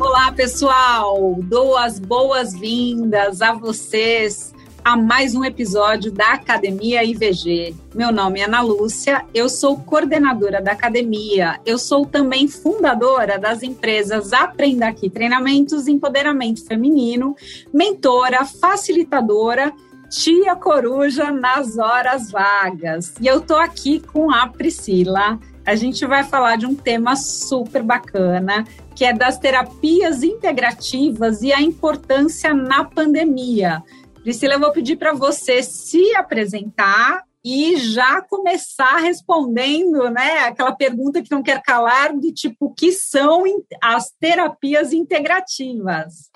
Olá, pessoal! Dou as boas-vindas a vocês a mais um episódio da Academia IVG. Meu nome é Ana Lúcia, eu sou coordenadora da academia, eu sou também fundadora das empresas Aprenda Aqui Treinamentos Empoderamento Feminino, mentora, facilitadora, tia coruja nas horas vagas. E eu tô aqui com a Priscila. A gente vai falar de um tema super bacana, que é das terapias integrativas e a importância na pandemia. Priscila, eu vou pedir para você se apresentar e já começar respondendo, né, aquela pergunta que não quer calar do tipo, o que são as terapias integrativas?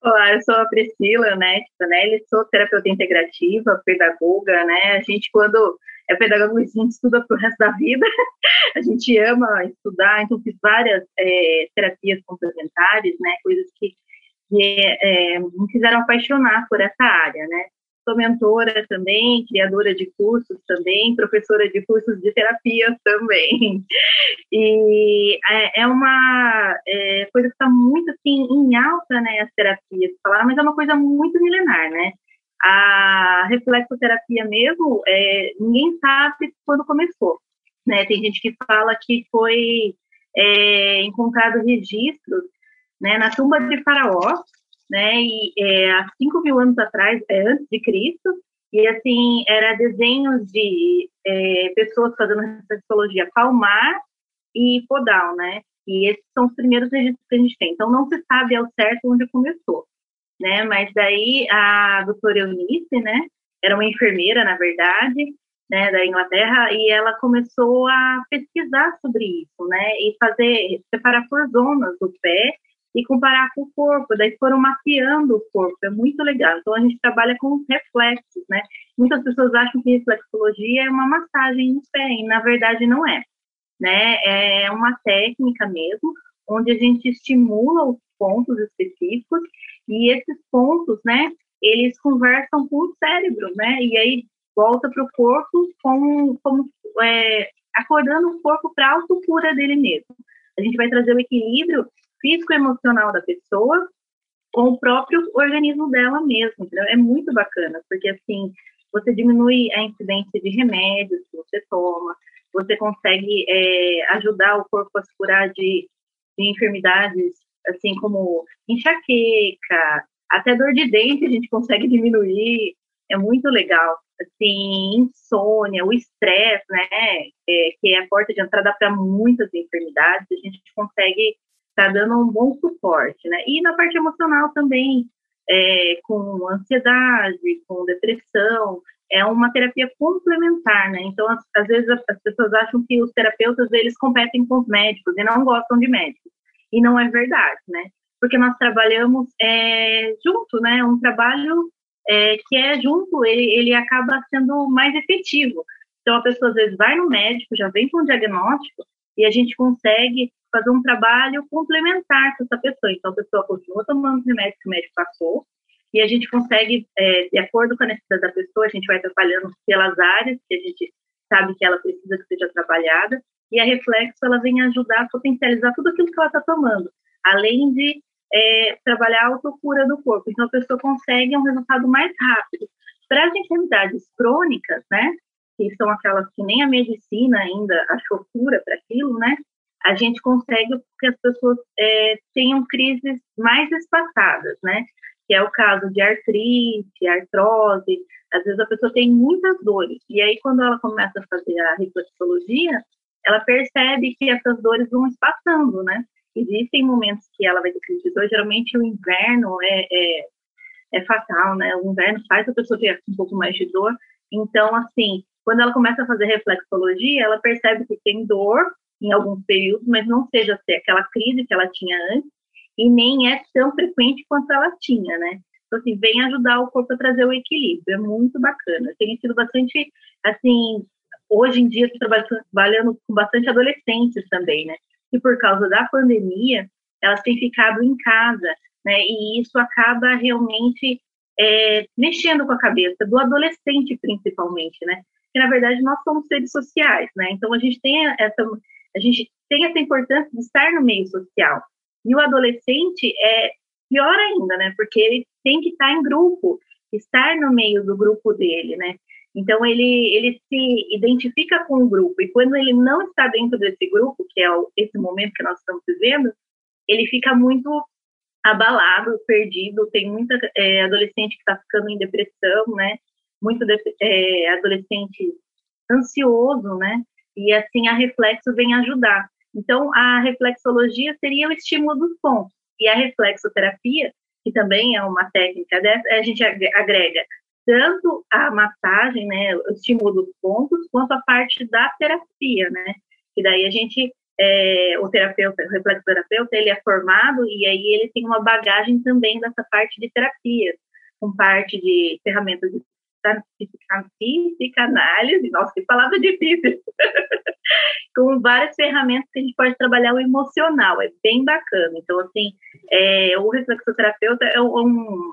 Olá, eu sou a Priscila, né, Titanelli, sou terapeuta integrativa, pedagoga, né, a gente quando é pedagogo, a gente estuda pro resto da vida, a gente ama estudar, então fiz várias é, terapias complementares, né, coisas que que é, me fizeram apaixonar por essa área, né? Sou mentora também, criadora de cursos também, professora de cursos de terapia também. E é, é uma é, coisa que está muito assim em alta, né, as terapias, falar, mas é uma coisa muito milenar, né? A reflexoterapia mesmo, é, ninguém sabe quando começou, né? Tem gente que fala que foi é, encontrado registros né, na tumba de Faraó, né, e é, há 5 mil anos atrás, é, antes de Cristo, e assim, era desenhos de é, pessoas fazendo reflexologia palmar e podal, né, e esses são os primeiros registros que a gente tem. Então, não se sabe ao certo onde começou, né, mas daí a doutora Eunice, né, era uma enfermeira, na verdade, né, da Inglaterra, e ela começou a pesquisar sobre isso, né, e fazer, separar por zonas do pé e comparar com o corpo. Daí foram mapeando o corpo, é muito legal. Então a gente trabalha com reflexos, né? Muitas pessoas acham que reflexologia é uma massagem no pé, e na verdade não é. Né? É uma técnica mesmo, onde a gente estimula os pontos específicos e esses pontos, né, eles conversam com o cérebro, né? E aí volta para o corpo como, como é, acordando o corpo para a autocura dele mesmo. A gente vai trazer o equilíbrio físico-emocional da pessoa com o próprio organismo dela mesmo. Entendeu? É muito bacana, porque assim, você diminui a incidência de remédios que você toma, você consegue é, ajudar o corpo a se curar de, de enfermidades, assim como enxaqueca, até dor de dente a gente consegue diminuir, é muito legal. Assim, insônia, o estresse, né, é, que é a porta de entrada para muitas enfermidades, a gente consegue está dando um bom suporte, né? E na parte emocional também, é, com ansiedade, com depressão, é uma terapia complementar, né? Então, às, vezes as, as pessoas acham que os terapeutas eles competem com os médicos e não gostam de médicos, e não é verdade, né? Porque nós trabalhamos é, junto, né? Um trabalho é, que é junto, ele, ele acaba sendo mais efetivo. Então, a pessoa às vezes vai no médico, já vem com o diagnóstico, e a gente consegue fazer um trabalho complementar com essa pessoa. Então, a pessoa continua tomando os remédios que o médico passou, e a gente consegue, é, de acordo com a necessidade da pessoa, a gente vai trabalhando pelas áreas que a gente sabe que ela precisa que seja trabalhada, e a Reflexo, ela vem ajudar a potencializar tudo aquilo que ela está tomando, além de é, trabalhar a autocura do corpo. Então, a pessoa consegue um resultado mais rápido. Para as enfermidades crônicas, né, que são aquelas que nem a medicina ainda achou cura para aquilo, né, a gente consegue que as pessoas é, tenham crises mais espaçadas, né? Que é o caso de artrite, artrose. Às vezes a pessoa tem muitas dores. E aí, quando ela começa a fazer a reflexologia, ela percebe que essas dores vão espaçando, né? Existem momentos que ela vai ter crise de dor. Geralmente, o inverno é, é, é fatal, né? O inverno faz a pessoa ter um pouco mais de dor. Então, assim, quando ela começa a fazer reflexologia, ela percebe que tem dor em alguns períodos, mas não seja aquela crise que ela tinha antes e nem é tão frequente quanto ela tinha, né? Então, assim, vem ajudar o corpo a trazer o equilíbrio, é muito bacana. Tem sido bastante, assim, hoje em dia estou trabalhando com bastante adolescentes também, né? E por causa da pandemia, elas têm ficado em casa, né? E isso acaba realmente é, mexendo com a cabeça do adolescente, principalmente, né? Que na verdade nós somos seres sociais, né? Então a gente tem essa, a gente tem essa importância de estar no meio social. E o adolescente é pior ainda, né? Porque ele tem que estar em grupo, estar no meio do grupo dele, né? Então ele ele se identifica com o grupo e quando ele não está dentro desse grupo, que é o, esse momento que nós estamos vivendo, ele fica muito abalado, perdido. Tem muita é, adolescente que está ficando em depressão, né? Muito é, adolescente ansioso, né? E assim a reflexo vem ajudar. Então a reflexologia seria o estímulo dos pontos e a reflexoterapia, que também é uma técnica dessa, a gente agrega tanto a massagem, né, o estímulo dos pontos, quanto a parte da terapia, né? Que daí a gente é, o terapeuta, o reflexoterapeuta, ele é formado e aí ele tem uma bagagem também dessa parte de terapia, com parte de ferramentas de psicanálise, nossa, que palavra difícil, com várias ferramentas que a gente pode trabalhar o emocional, é bem bacana. Então, assim, é, o reflexoterapeuta é um,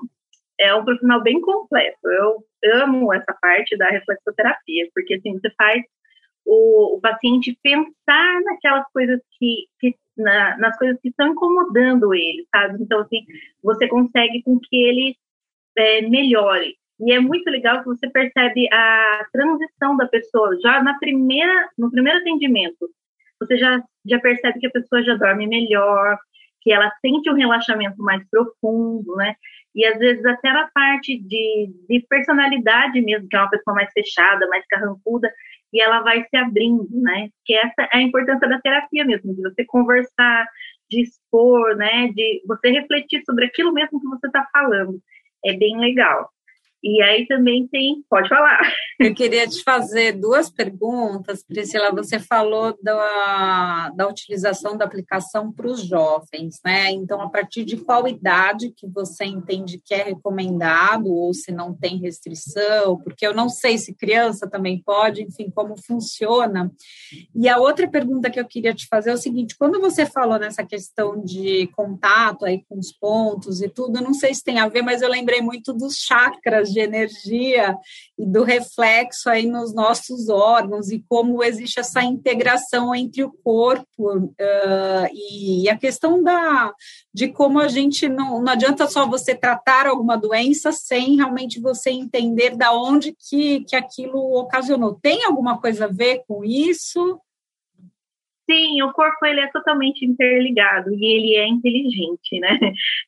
é um profissional bem completo. Eu amo essa parte da reflexoterapia, porque, assim, você faz o, o paciente pensar naquelas coisas que, que na, nas coisas que estão incomodando ele, sabe? Então, assim, você consegue com que ele é, melhore. E é muito legal que você percebe a transição da pessoa já na primeira, no primeiro atendimento. Você já, já percebe que a pessoa já dorme melhor, que ela sente um relaxamento mais profundo, né? E às vezes até na parte de, de personalidade mesmo, que é uma pessoa mais fechada, mais carrancuda, e ela vai se abrindo, né? Que essa é a importância da terapia mesmo, de você conversar, de expor, né? De você refletir sobre aquilo mesmo que você está falando. É bem legal. E aí também tem, pode falar. Eu queria te fazer duas perguntas, Priscila. Você falou da, da utilização da aplicação para os jovens, né? Então, a partir de qual idade que você entende que é recomendado ou se não tem restrição? Porque eu não sei se criança também pode, enfim, como funciona. E a outra pergunta que eu queria te fazer é o seguinte: quando você falou nessa questão de contato aí com os pontos e tudo, eu não sei se tem a ver, mas eu lembrei muito dos chakras de energia e do reflexo aí nos nossos órgãos e como existe essa integração entre o corpo uh, e a questão da de como a gente não, não adianta só você tratar alguma doença sem realmente você entender da onde que, que aquilo ocasionou. Tem alguma coisa a ver com isso? Sim, o corpo ele é totalmente interligado e ele é inteligente, né?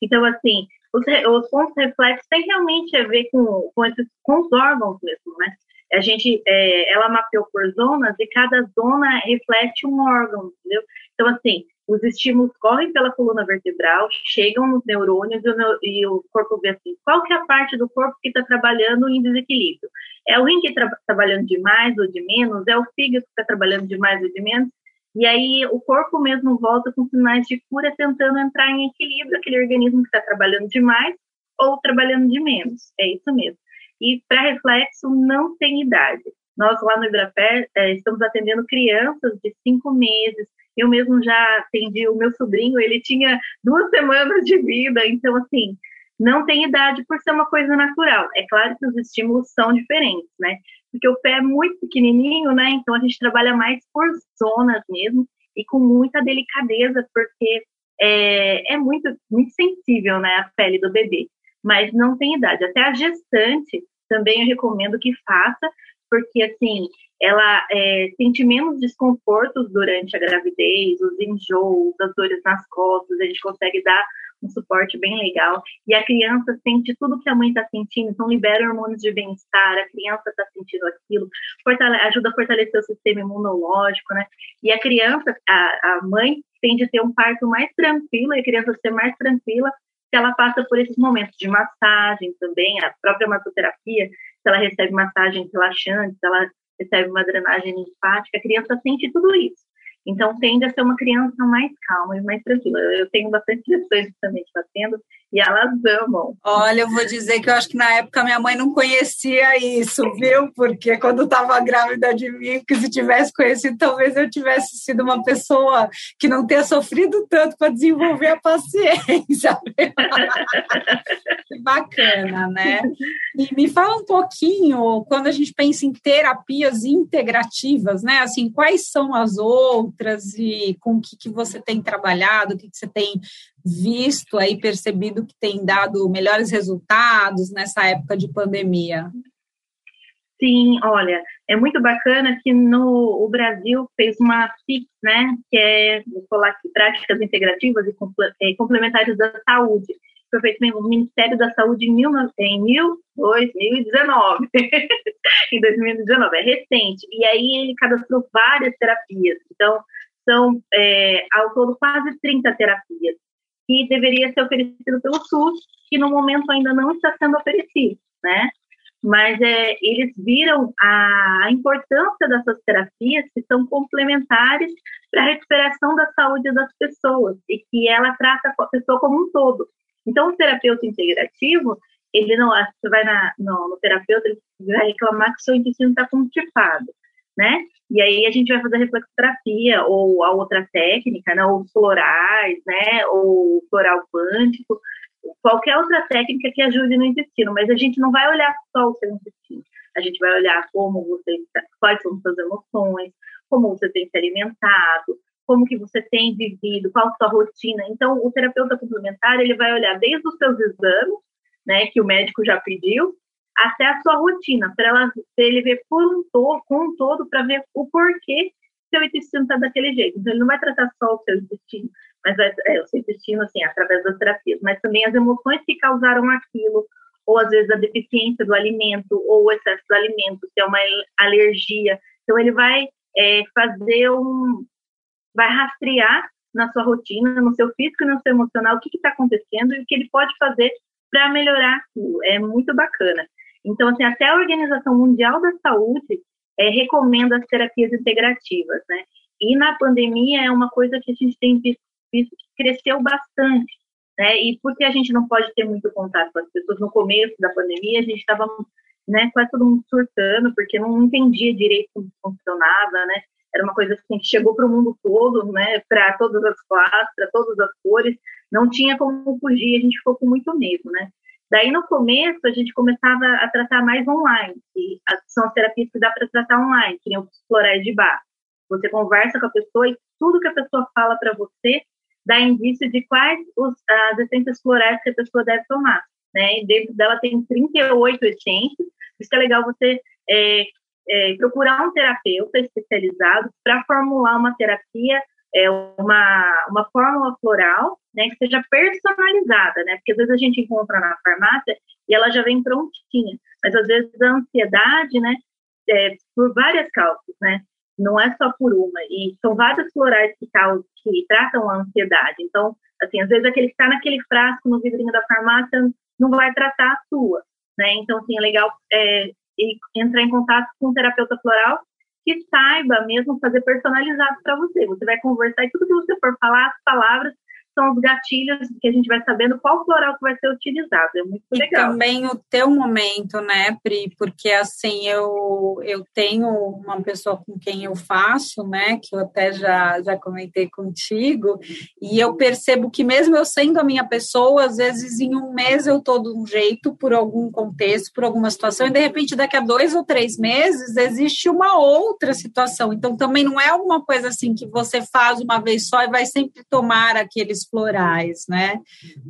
Então, assim, os, os pontos reflexos têm realmente a ver com, com, esses, com os órgãos mesmo, né? A gente, é, ela mapeou por zonas e cada zona reflete um órgão, entendeu? Então, assim, os estímulos correm pela coluna vertebral, chegam nos neurônios e o, corpo vê assim, qual que é a parte do corpo que está trabalhando em desequilíbrio? É o rim que está trabalhando de mais ou de menos? É o fígado que está trabalhando de mais ou de menos? E aí o corpo mesmo volta com sinais de cura, tentando entrar em equilíbrio, aquele organismo que está trabalhando demais ou trabalhando de menos. É isso mesmo. E para reflexo não tem idade. Nós lá no Ibrapé é, estamos atendendo crianças de cinco meses. Eu mesmo já atendi o meu sobrinho, ele tinha duas semanas de vida, então assim, não tem idade por ser uma coisa natural. É claro que os estímulos são diferentes, né? Porque o pé é muito pequenininho, né? Então a gente trabalha mais por zonas mesmo e com muita delicadeza, porque é, é muito, muito sensível, né? A pele do bebê, mas não tem idade. Até a gestante também eu recomendo que faça, porque assim ela é, sente menos desconfortos durante a gravidez, os enjoos, as dores nas costas, a gente consegue dar um suporte bem legal. E a criança sente tudo que a mãe está sentindo, então libera hormônios de bem-estar, a criança está sentindo aquilo, ajuda a fortalecer o sistema imunológico, né? E a criança, a, a mãe tende a ter um parto mais tranquilo, e a criança ser mais tranquila se ela passa por esses momentos de massagem também, a própria massoterapia, se ela recebe massagem relaxante, se ela recebe uma drenagem linfática, a criança sente tudo isso. Então, tende a ser uma criança mais calma e mais tranquila. Eu tenho bastante questões também que está tendo e elas amam. Olha, eu vou dizer que eu acho que na época minha mãe não conhecia isso, viu? Porque quando estava grávida de mim, que se tivesse conhecido, talvez eu tivesse sido uma pessoa que não tenha sofrido tanto para desenvolver a paciência. Bacana, né? E me fala um pouquinho, quando a gente pensa em terapias integrativas, né? Assim, quais são as outras e com o que, que você tem trabalhado, o que, que você tem visto aí, percebido que tem dado melhores resultados nessa época de pandemia? Sim, olha, é muito bacana que no o Brasil fez uma FIX, né, que é, vou falar aqui, Práticas Integrativas e Complementares da Saúde, foi feito no Ministério da Saúde em, mil, em mil, 2019, em 2019, é recente, e aí ele cadastrou várias terapias, então são é, ao todo quase 30 terapias, que deveria ser oferecido pelo SUS, que no momento ainda não está sendo oferecido, né? Mas é, eles viram a, a importância dessas terapias que são complementares para a recuperação da saúde das pessoas e que ela trata a pessoa como um todo. Então, o terapeuta integrativo, ele não, você vai na, no, no terapeuta, ele vai reclamar que seu intestino está constipado né? E aí a gente vai fazer reflexoterapia ou a outra técnica, né? Ou florais, né? Ou floral quântico, qualquer outra técnica que ajude no intestino, mas a gente não vai olhar só o seu intestino. A gente vai olhar como você, quais são suas emoções, como você tem se alimentado, como que você tem vivido, qual a sua rotina. Então, o terapeuta complementar, ele vai olhar desde os seus exames, né, que o médico já pediu, até a sua rotina, para ele ver por um todo, com um todo, para ver o porquê seu intestino está daquele jeito. Então, ele não vai tratar só o seu intestino, mas vai, é, o seu intestino, assim, através das terapias, mas também as emoções que causaram aquilo, ou às vezes a deficiência do alimento, ou o excesso do alimento, se é uma alergia. Então, ele vai é, fazer um. Vai rastrear na sua rotina, no seu físico e no seu emocional, o que está acontecendo e o que ele pode fazer para melhorar aquilo. É muito bacana. Então, assim, até a Organização Mundial da Saúde é, recomenda as terapias integrativas, né? E na pandemia é uma coisa que a gente tem visto, visto que cresceu bastante, né? E porque a gente não pode ter muito contato com as pessoas no começo da pandemia, a gente estava, né, quase todo mundo surtando, porque não entendia direito como funcionava, né? Era uma coisa assim que chegou para o mundo todo, né? Para todas as classes, para todas as cores, não tinha como fugir, a gente ficou com muito medo, né? Daí, no começo, a gente começava a tratar mais online, e são as terapias que dá para tratar online, que nem os florais de bar. Você conversa com a pessoa e tudo que a pessoa fala para você dá indício de quais os, as essências florais que a pessoa deve tomar. Né? E dentro dela tem 38 essências, isso que é legal você é, é, procurar um terapeuta especializado para formular uma terapia é, uma, uma fórmula floral, né, que seja personalizada, né, porque às vezes a gente encontra na farmácia e ela já vem prontinha, mas às vezes a ansiedade, né, é, por várias causas, né, não é só por uma, e são vários florais que, causam, que tratam a ansiedade, então, assim, às vezes aquele que está naquele frasco no vidrinho da farmácia não vai tratar a sua, né, então, assim, é legal é, entrar em contato com um terapeuta floral que saiba mesmo fazer personalizado para você. Você vai conversar e tudo que você for falar, as palavras são os gatilhos que a gente vai sabendo qual floral que vai ser utilizado. É muito e legal. E também o teu momento, né, Pri? Porque assim, eu, eu tenho uma pessoa com quem eu faço, né, que eu até já, já comentei contigo, e eu percebo que mesmo eu sendo a minha pessoa, às vezes em um mês eu tô de um jeito, por algum contexto, por alguma situação, e de repente daqui a dois ou três meses existe uma outra situação. Então também não é alguma coisa assim que você faz uma vez só e vai sempre tomar aqueles florais, né?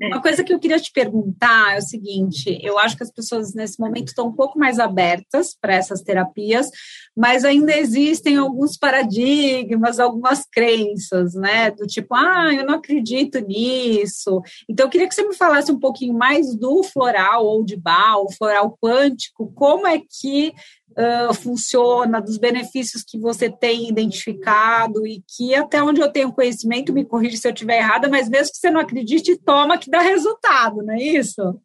É. Uma coisa que eu queria te perguntar é o seguinte: eu acho que as pessoas nesse momento estão um pouco mais abertas para essas terapias, mas ainda existem alguns paradigmas, algumas crenças, né? Do tipo, ah, eu não acredito nisso. Então, eu queria que você me falasse um pouquinho mais do floral ou de bar, o floral quântico, como é que uh, funciona, dos benefícios que você tem identificado e que até onde eu tenho conhecimento, me corrija se eu estiver errada, mas mesmo que você não acredite, toma que dá resultado, não é isso?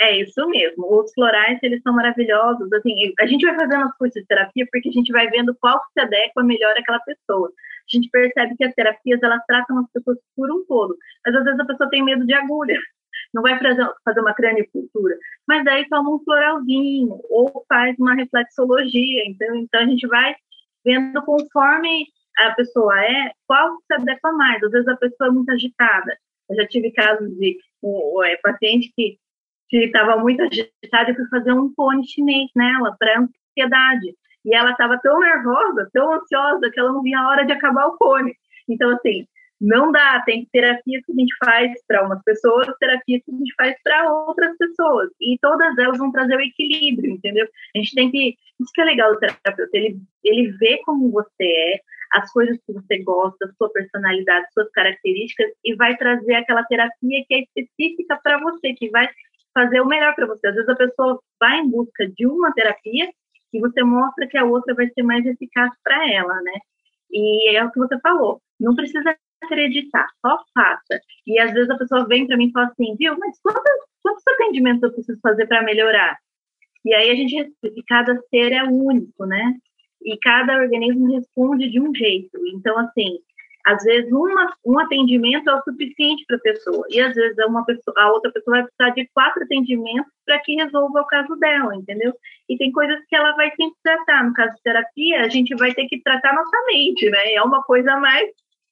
É isso mesmo. Os florais, eles são maravilhosos. Assim, a gente vai fazendo as cursos de terapia porque a gente vai vendo qual que se adequa melhor àquela pessoa. a gente percebe que as terapias, elas tratam as pessoas por um todo. Mas às vezes a pessoa tem medo de agulha, não vai fazer, uma cranicultura, mas daí toma um floralzinho, ou faz uma reflexologia, então, então a gente vai vendo conforme a pessoa é, qual se adequa mais. Às vezes a pessoa é muito agitada. Eu já tive casos de um, é, paciente que estava muito agitada e fui fazer um pônei chinês nela para ansiedade. E ela estava tão nervosa, tão ansiosa, que ela não via a hora de acabar o pônei. Então, assim, não dá, tem terapias que a gente faz para umas pessoas, terapias que a gente faz para outras pessoas. E todas elas vão trazer o equilíbrio, entendeu? A gente tem que. Isso que é legal do terapeuta, ele, ele vê como você é, as coisas que você gosta, sua personalidade, suas características, e vai trazer aquela terapia que é específica para você, que vai fazer o melhor para você. Às vezes a pessoa vai em busca de uma terapia e você mostra que a outra vai ser mais eficaz para ela, né? E é o que você falou. Não precisa acreditar, só faça. E às vezes a pessoa vem para mim e fala assim, viu, mas quantos, quantos atendimentos eu preciso fazer para melhorar? E aí a gente responde, cada ser é único, né? E cada organismo responde de um jeito. Então, assim, às vezes uma, um atendimento é o suficiente para a pessoa e às vezes uma pessoa, a outra pessoa vai precisar de quatro atendimentos para que resolva o caso dela, entendeu? E tem coisas que ela vai ter que tratar. No caso de terapia, a gente vai ter que tratar nossa mente, né? É uma coisa mais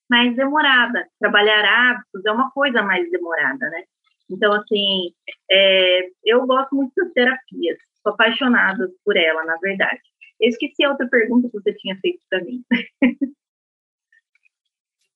mais demorada. Trabalhar hábitos é uma coisa mais demorada, né? Então, assim, é, eu gosto muito das terapias, sou apaixonada por ela, na verdade. Eu esqueci a outra pergunta que você tinha feito para mim.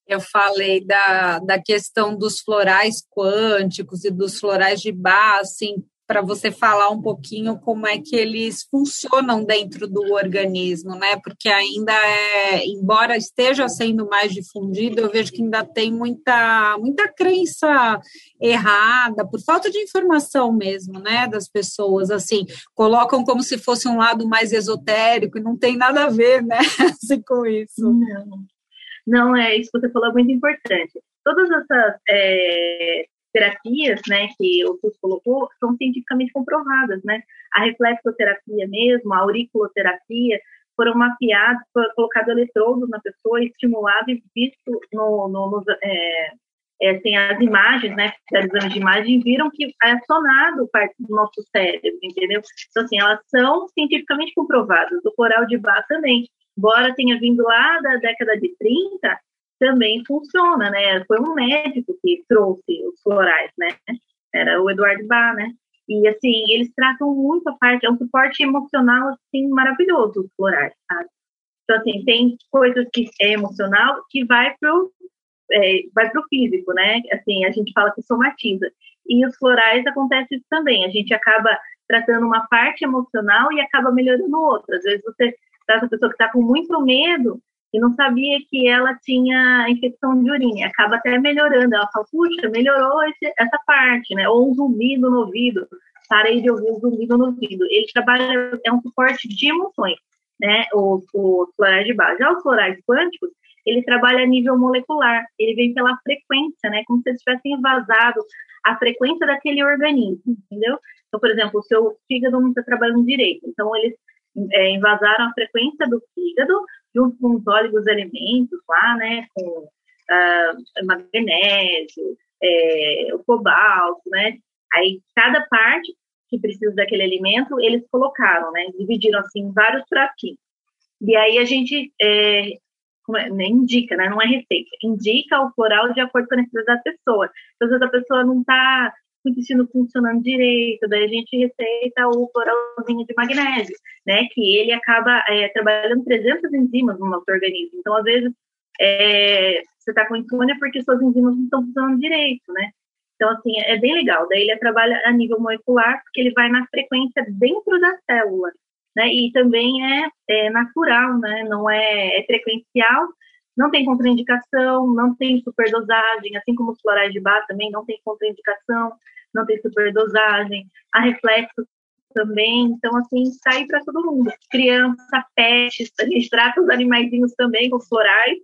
Eu falei da, da questão dos florais quânticos e dos florais de bar, assim, para você falar um pouquinho como é que eles funcionam dentro do organismo, né? Porque ainda é, embora esteja sendo mais difundido, eu vejo que ainda tem muita, muita crença errada, por falta de informação mesmo, né? Das pessoas, assim, colocam como se fosse um lado mais esotérico e não tem nada a ver, né? assim, com isso. Não. Não, é isso que você falou, é muito importante. Todas essas é, terapias, né, que o SUS colocou, são cientificamente comprovadas, né? A reflexoterapia mesmo, a auriculoterapia, foram mapeados, colocado eletrodos na pessoa, estimulado e visto no, no, é, é, as imagens, né, exames de imagem, viram que é acionado parte do nosso cérebro, entendeu? Então, assim, elas são cientificamente comprovadas. O coral de Bach também, embora tenha vindo lá da década de 30, também funciona, né? Foi um médico que trouxe os florais, né? Era o Eduardo Bá, né? E, assim, eles tratam muito a parte, é um suporte emocional, assim, maravilhoso, os florais, sabe? Então, assim, tem coisas que é emocional que vai pro, é, vai pro físico, né? Assim, a gente fala que somatiza. E os florais acontece isso também. A gente acaba tratando uma parte emocional e acaba melhorando outra. Às vezes você trata a pessoa que está com muito medo e não sabia que ela tinha infecção de urina. Acaba até melhorando. Ela fala, puxa, melhorou esse, essa parte, né? Ou um zumbido no ouvido. Parei de ouvir um zumbido no ouvido. Ele trabalha, é um suporte de emoções, né? Os, os florais de base. Já os florais quânticos, ele trabalha a nível molecular. Ele vem pela frequência, né? Como se eles tivessem vazado a frequência daquele organismo, entendeu? Então, por exemplo, o seu fígado não está trabalhando direito. Então, eles é, invasaram a frequência do fígado junto com os óleos alimentos lá, né, com uh, magnésio, é, o cobalto, né, aí cada parte que precisa daquele alimento, eles colocaram, né, dividiram assim vários pratinhos. E aí a gente é, é indica, né, não é receita, indica o floral de acordo com a necessidade da pessoa. Então, às vezes a pessoa não está intestino funcionando direito, daí a gente receita o floralzinho de magnésio, né, que ele acaba é, trabalhando 300 enzimas no nosso organismo. Então, às vezes, é, você está com insônia porque suas enzimas não estão funcionando direito, né? Então, assim, é bem legal. Daí ele trabalha a nível molecular, porque ele vai na frequência dentro da célula, né? E também é, é natural, né? Não é, é frequencial, não tem contraindicação, não tem superdosagem, assim como os florais de bar também não tem contraindicação não tem superdosagem, a reflexo também, então assim, sai tá para todo mundo. Criança, pets, a gente trata os animaizinhos também com florais,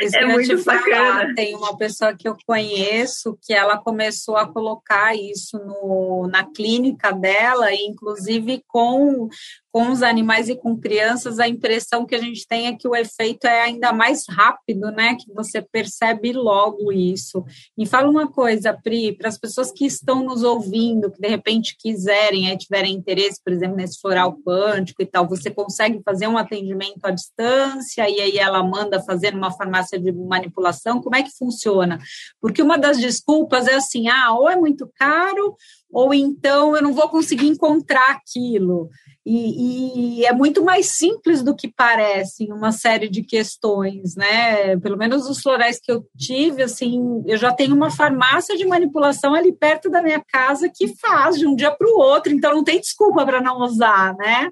Isso é muito bacana. Tem uma pessoa que eu conheço que ela começou a colocar isso no, na clínica dela, inclusive com com os animais e com crianças, a impressão que a gente tem é que o efeito é ainda mais rápido, né? Que você percebe logo isso. E fala uma coisa, Pri, para as pessoas que estão nos ouvindo, que de repente quiserem, aí tiverem interesse, por exemplo, nesse floral quântico e tal, você consegue fazer um atendimento à distância e aí ela manda fazer numa farmácia de manipulação? Como é que funciona? Porque uma das desculpas é assim, ah, ou é muito caro, ou então eu não vou conseguir encontrar aquilo. E, e, é muito mais simples do que parece em uma série de questões, né? Pelo menos os florais que eu tive, assim, eu já tenho uma farmácia de manipulação ali perto da minha casa que faz de um dia para o outro, então não tem desculpa para não usar, né?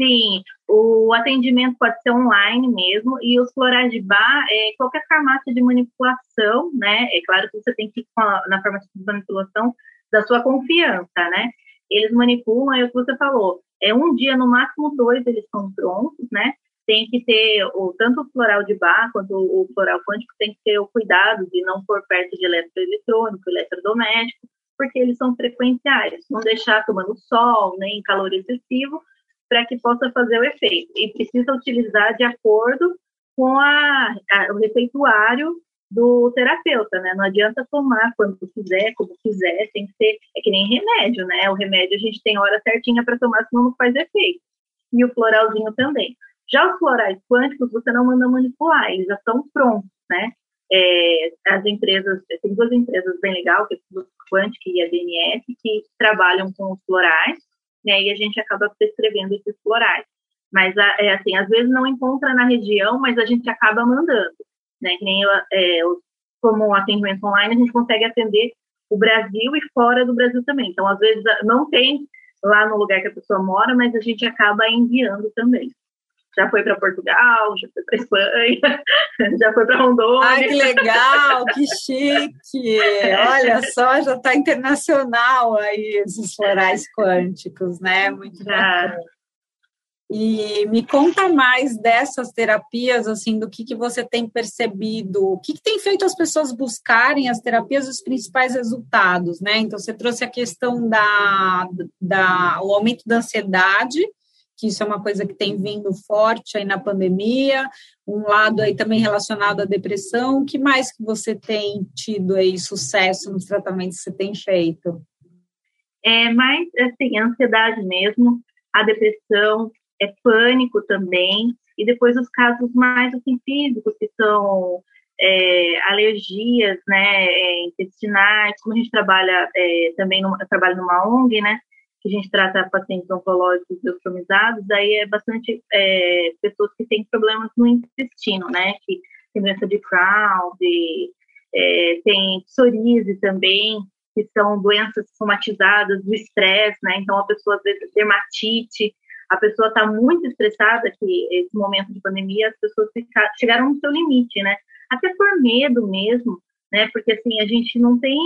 Sim, o atendimento pode ser online mesmo, e os florais de bar, é, qualquer farmácia de manipulação, né? É claro que você tem que ir na farmácia de manipulação da sua confiança, né? eles manipulam, é o que você falou, é um dia, no máximo dois, eles estão prontos, né? Tem que ter o, tanto o floral de bar quanto o, o floral quântico, tem que ter o cuidado de não pôr perto de eletroeletrônico, eletrodoméstico, porque eles são frequenciais, não deixar tomando sol, nem calor excessivo, para que possa fazer o efeito. E precisa utilizar de acordo com a, a, o receituário do terapeuta, né? Não adianta tomar quando quiser, como quiser, tem que ser, é que nem remédio, né? O remédio a gente tem hora certinha para tomar, senão não faz efeito. E o floralzinho também. Já os florais quânticos, você não manda manipular, eles já estão prontos, né? É, as empresas, tem duas empresas bem legais, que é a Quantic e a DNS, que trabalham com os florais, né? E a gente acaba prescrevendo esses florais. Mas, é assim, às vezes não encontra na região, mas a gente acaba mandando né? Que nem é, como um atendimento online, a gente consegue atender o Brasil e fora do Brasil também. Então, às vezes, não tem lá no lugar que a pessoa mora, mas a gente acaba enviando também. Já foi para Portugal, já foi para Espanha, já foi para Rondônia. Ai, que legal, que chique! Olha só, já está internacional aí esses florais quânticos, né? Muito bacana. E me conta mais dessas terapias, assim, do que, que você tem percebido, o que, que tem feito as pessoas buscarem as terapias os principais resultados, né? Então, você trouxe a questão da, da o aumento da ansiedade, que isso é uma coisa que tem vindo forte aí na pandemia, um lado aí também relacionado à depressão. O que mais que você tem tido aí sucesso nos tratamentos que você tem feito? É mais, assim, ansiedade mesmo, a depressão, é pânico também, e depois os casos mais assim, físicos, que são é, alergias né, é, intestinais, como a gente trabalha é, também, no, trabalho numa ONG, né, que a gente trata pacientes oncológicos eufemizados, aí é bastante é, pessoas que têm problemas no intestino, né, que tem doença de Crohn, de, é, tem psoríase também, que são doenças somatizadas do estresse, né, então a pessoa vezes dermatite, a pessoa está muito estressada, que esse momento de pandemia as pessoas ficaram, chegaram no seu limite, né? Até por medo mesmo, né? Porque assim, a gente não tem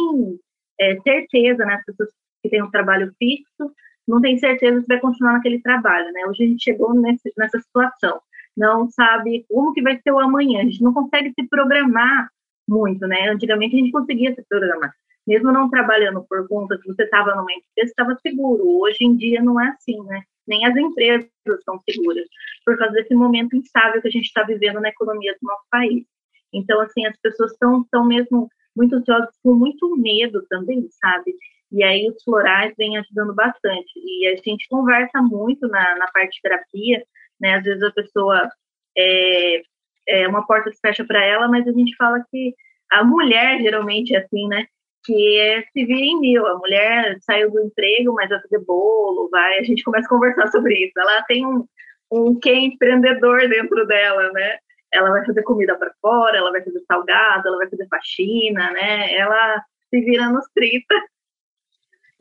é, certeza, né? As pessoas que têm um trabalho fixo não tem certeza se vai continuar naquele trabalho, né? Hoje a gente chegou nesse, nessa situação, não sabe como que vai ser o amanhã, a gente não consegue se programar muito, né? Antigamente a gente conseguia se programar. Mesmo não trabalhando por conta que você estava numa empresa, estava seguro. Hoje em dia não é assim, né? nem as empresas estão seguras, por causa desse momento instável que a gente está vivendo na economia do nosso país. Então, assim, as pessoas estão mesmo muito ansiosas, com muito medo também, sabe? E aí os florais vêm ajudando bastante. E a gente conversa muito na, na parte de terapia, né? Às vezes a pessoa é, é uma porta se fecha para ela, mas a gente fala que a mulher geralmente é assim, né? que é se vira em mil. A mulher saiu do emprego, mas vai fazer bolo, vai. A gente começa a conversar sobre isso. Ela tem um, um quê empreendedor dentro dela, né? Ela vai fazer comida para fora, ela vai fazer salgado, ela vai fazer faxina, né? Ela se vira nos 30.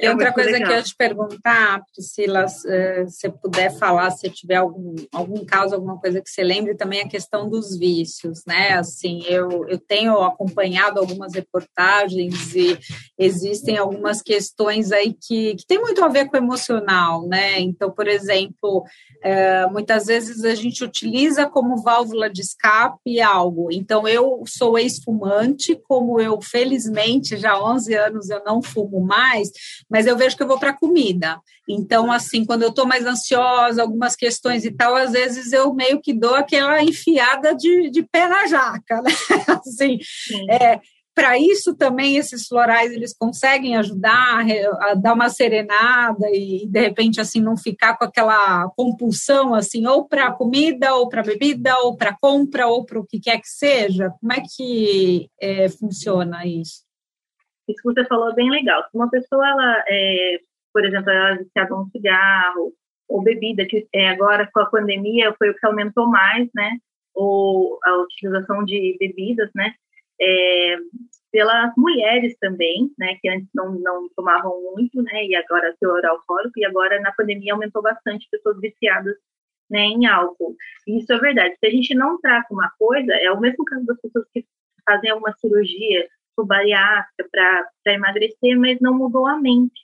E outra coisa legal. que eu ia te perguntar, Priscila, se você puder falar, se tiver algum, algum caso, alguma coisa que você lembre, também a questão dos vícios, né? Assim, eu, eu tenho acompanhado algumas reportagens e existem algumas questões aí que, que tem muito a ver com o emocional, né? Então, por exemplo, é, muitas vezes a gente utiliza como válvula de escape algo. Então, eu sou ex-fumante, como eu, felizmente, já há 11 anos eu não fumo mais, mas eu vejo que eu vou para comida. Então, assim, quando eu estou mais ansiosa, algumas questões e tal, às vezes eu meio que dou aquela enfiada de, de pé na jaca, né? Assim, é, para isso também esses florais eles conseguem ajudar a dar uma serenada e de repente assim não ficar com aquela compulsão assim ou para comida ou para bebida ou para compra ou para o que quer que seja como é que é, funciona isso isso que você falou é bem legal. Se uma pessoa, ela, é, por exemplo, ela é viciada um cigarro ou bebida, que é, agora com a pandemia foi o que aumentou mais, né? Ou a utilização de bebidas, né? É, pelas mulheres também, né? Que antes não, não tomavam muito, né? E agora teor alcoólico, e agora na pandemia aumentou bastante pessoas viciadas né, em álcool. Isso é verdade. Se a gente não trata uma coisa, é o mesmo caso das pessoas que fazem alguma cirurgia bariátrica para emagrecer, mas não mudou a mente,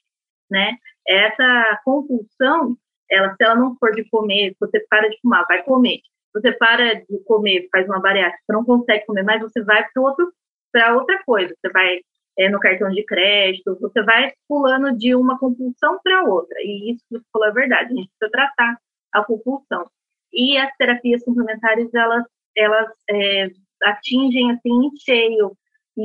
né? Essa compulsão, ela, se ela não for de comer, você para de fumar, vai comer. Você para de comer, faz uma bariátrica, não consegue comer mais, você vai para outro para outra coisa. Você vai é, no cartão de crédito, você vai pulando de uma compulsão para outra. E isso que você falou é verdade. A gente precisa tratar a compulsão. E as terapias complementares, elas, elas é, atingem assim em cheio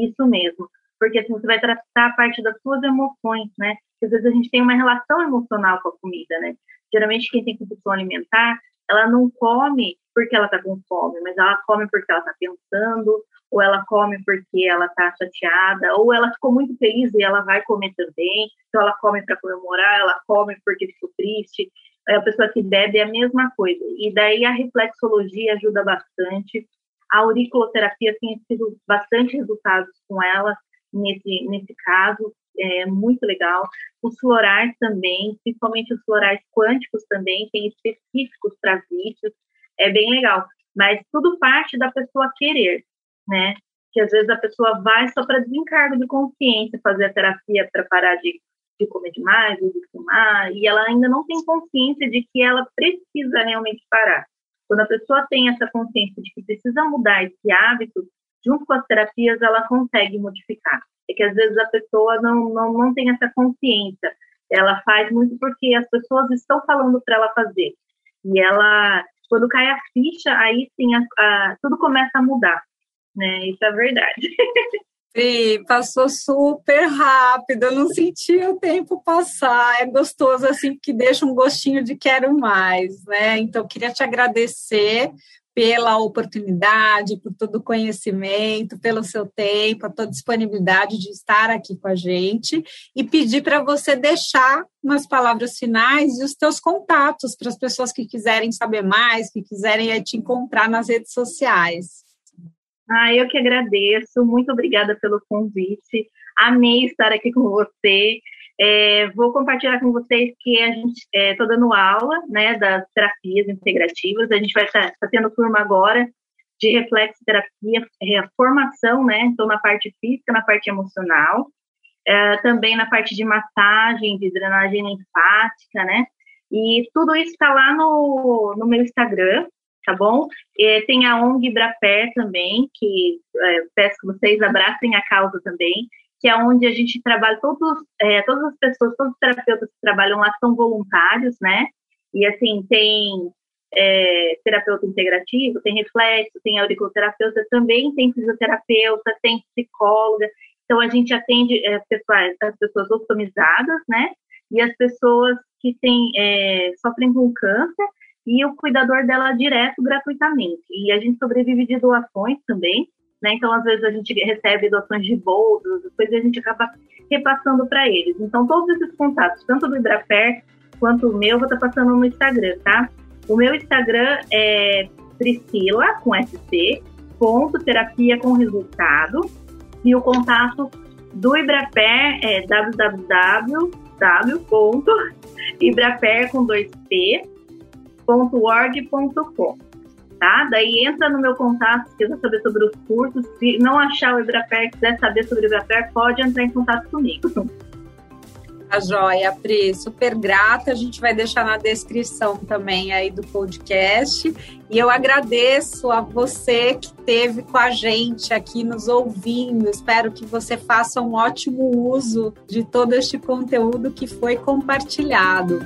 isso mesmo. Porque assim, você vai tratar a parte das suas emoções, né? Porque às vezes a gente tem uma relação emocional com a comida, né? Geralmente quem tem compulsão alimentar, ela não come porque ela tá com fome, mas ela come porque ela tá pensando, ou ela come porque ela tá chateada, ou ela ficou muito feliz e ela vai comer também. Então ela come para comemorar, ela come porque ficou triste. A pessoa que bebe é a mesma coisa. E daí a reflexologia ajuda bastante. A auriculoterapia tem tido bastante resultados com ela nesse, nesse caso, é muito legal. Os florais também, principalmente os florais quânticos também, tem específicos para vídeos, é bem legal. Mas tudo parte da pessoa querer, né? Que às vezes a pessoa vai só para desencargo de consciência fazer a terapia para parar de, de comer demais, de fumar, e ela ainda não tem consciência de que ela precisa realmente parar. Quando a pessoa tem essa consciência de que precisa mudar esse hábito, junto com as terapias ela consegue modificar. É que às vezes a pessoa não, não, não tem essa consciência. Ela faz muito porque as pessoas estão falando para ela fazer. E ela, quando cai a ficha, aí sim a, a, tudo começa a mudar. Né? Isso é verdade. Sim, passou super rápido, eu não senti o tempo passar. É gostoso assim, que deixa um gostinho de quero mais, né? Então, queria te agradecer pela oportunidade, por todo o conhecimento, pelo seu tempo, a tua disponibilidade de estar aqui com a gente e pedir para você deixar umas palavras finais e os teus contatos para as pessoas que quiserem saber mais, que quiserem te encontrar nas redes sociais. Ah, eu que agradeço. Muito obrigada pelo convite. Amei estar aqui com você. É, vou compartilhar com vocês que a gente estou é, dando aula né, das terapias integrativas. A gente vai estar tá, tá tendo turma agora de reflexoterapia, é, formação, né? Então, na parte física, na parte emocional, é, também na parte de massagem, de drenagem linfática, né? E tudo isso está lá no, no meu Instagram, tá bom? E tem a ONG Ibrapé também, que é, peço que vocês abracem a causa também, que é onde a gente trabalha, todos, é, todas as pessoas, todos os terapeutas que trabalham lá são voluntários, né? E assim, tem é, terapeuta integrativo, tem reflexo, tem auriculoterapeuta, também tem fisioterapeuta, tem psicóloga. Então a gente atende é, pessoas, as pessoas ostomizadas, né? E as pessoas que têm, é, sofrem com câncer e o cuidador dela direto gratuitamente. E a gente sobrevive de doações também, né? Então, às vezes, a gente recebe doações de bolsas, depois a gente acaba repassando para eles. Então, todos esses contatos, tanto do Ibrafer quanto o meu, vou estar tá passando no Instagram, tá? O meu Instagram é Priscila, com SC, ponto, terapia com resultado. E o contato do Ibrafer é www.ibrafer, com dois P www.ebrapress.org.com. Tá? Daí entra no meu contato se quiser saber sobre os cursos. Se não achar o Ebraper, quiser saber sobre o Ebraper, pode entrar em contato comigo. A joia, Pri, super grata. A gente vai deixar na descrição também aí do podcast. E eu agradeço a você que esteve com a gente aqui nos ouvindo. Espero que você faça um ótimo uso de todo este conteúdo que foi compartilhado.